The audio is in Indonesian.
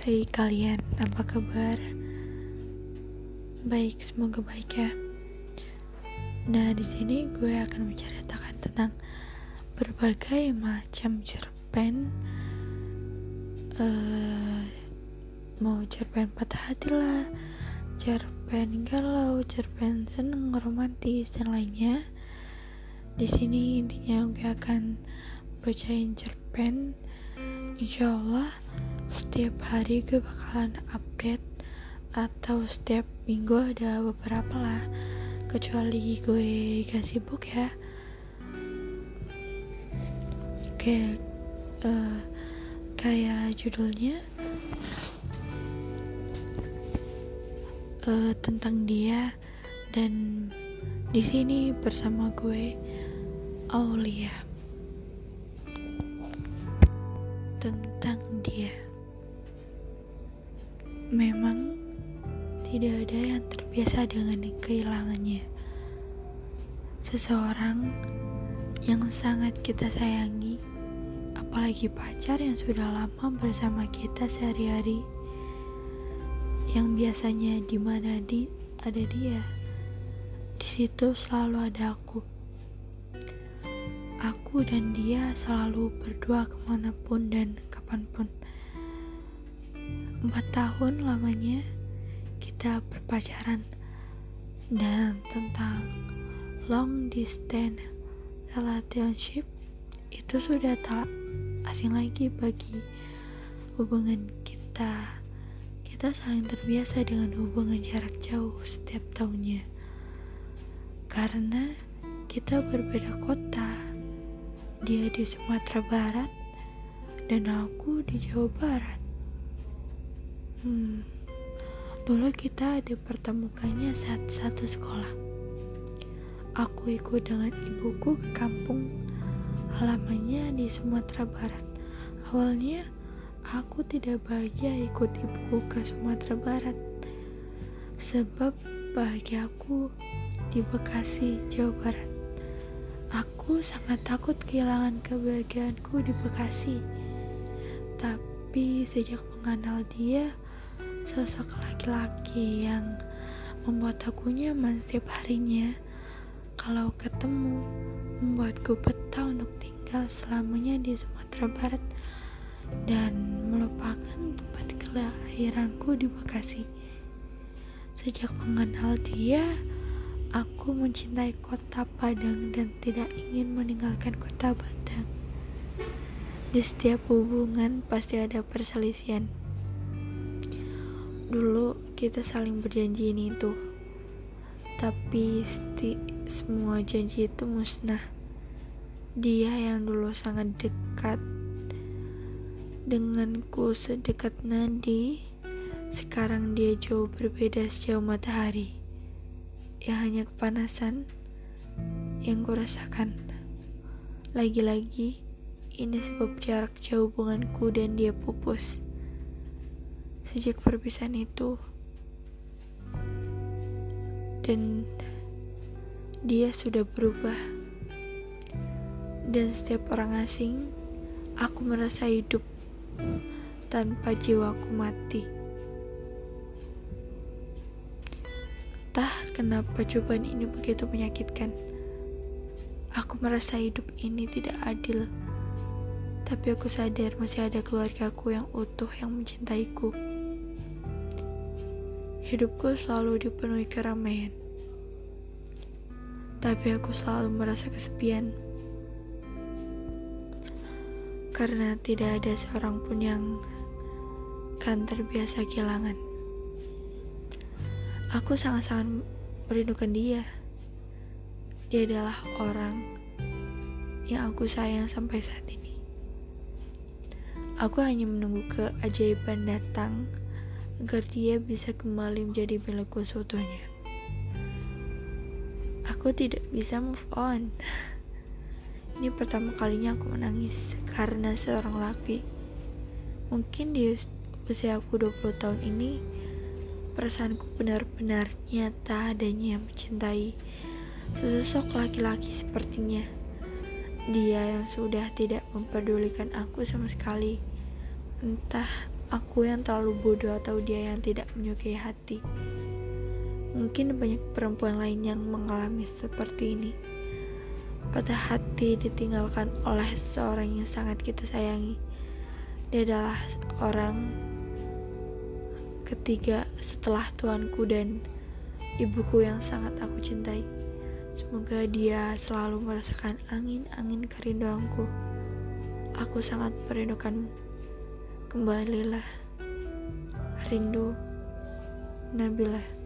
Hai kalian, apa kabar? Baik, semoga baik ya. Nah, di sini gue akan menceritakan tentang berbagai macam cerpen. Uh, mau cerpen patah hati lah, cerpen galau, cerpen seneng, romantis dan lainnya. Di sini intinya gue akan bacain cerpen. Insya Allah setiap hari gue bakalan update atau setiap minggu ada beberapa lah kecuali gue gak sibuk ya. Kayak uh, kayak judulnya uh, tentang dia. Dan di sini bersama gue Aulia. Tentang dia Memang tidak ada yang terbiasa dengan kehilangannya. Seseorang yang sangat kita sayangi, apalagi pacar yang sudah lama bersama kita sehari-hari, yang biasanya di mana di ada dia, di situ selalu ada aku. Aku dan dia selalu berdua ke mana pun dan kapan pun empat tahun lamanya kita berpacaran dan tentang long distance relationship itu sudah tak asing lagi bagi hubungan kita. Kita saling terbiasa dengan hubungan jarak jauh setiap tahunnya. Karena kita berbeda kota dia di Sumatera Barat dan aku di Jawa Barat Hmm, dulu kita dipertemukannya saat satu sekolah. Aku ikut dengan ibuku ke kampung halamannya di Sumatera Barat. Awalnya aku tidak bahagia ikut ibuku ke Sumatera Barat sebab bahagia aku di Bekasi, Jawa Barat. Aku sangat takut kehilangan kebahagiaanku di Bekasi. Tapi sejak mengenal dia, sosok laki-laki yang membuat aku nyaman setiap harinya. Kalau ketemu, membuatku betah untuk tinggal selamanya di Sumatera Barat dan melupakan tempat kelahiranku di Bekasi. Sejak mengenal dia, aku mencintai kota Padang dan tidak ingin meninggalkan kota Padang. Di setiap hubungan pasti ada perselisihan dulu kita saling berjanji ini itu tapi semua janji itu musnah. Dia yang dulu sangat dekat denganku sedekat nadi sekarang dia jauh berbeda sejauh matahari. Ya hanya kepanasan yang kurasakan. Lagi-lagi ini sebab jarak jauh hubunganku dan dia pupus sejak perpisahan itu. Dan dia sudah berubah. Dan setiap orang asing aku merasa hidup tanpa jiwaku mati. Entah kenapa cobaan ini begitu menyakitkan. Aku merasa hidup ini tidak adil. Tapi aku sadar masih ada keluargaku yang utuh yang mencintaiku. Hidupku selalu dipenuhi keramaian, tapi aku selalu merasa kesepian karena tidak ada seorang pun yang kan terbiasa kehilangan. Aku sangat-sangat merindukan dia. Dia adalah orang yang aku sayang sampai saat ini. Aku hanya menunggu keajaiban datang agar dia bisa kembali menjadi milikku seutuhnya. Aku tidak bisa move on. Ini pertama kalinya aku menangis karena seorang laki. Mungkin di usia aku 20 tahun ini, perasaanku benar-benar nyata adanya yang mencintai sesosok laki-laki sepertinya. Dia yang sudah tidak memperdulikan aku sama sekali. Entah aku yang terlalu bodoh atau dia yang tidak menyukai hati. Mungkin banyak perempuan lain yang mengalami seperti ini. Patah hati ditinggalkan oleh seseorang yang sangat kita sayangi. Dia adalah orang ketiga setelah tuanku dan ibuku yang sangat aku cintai. Semoga dia selalu merasakan angin-angin kerinduanku. Aku sangat merindukanmu. Kembalilah. Rindu Nabila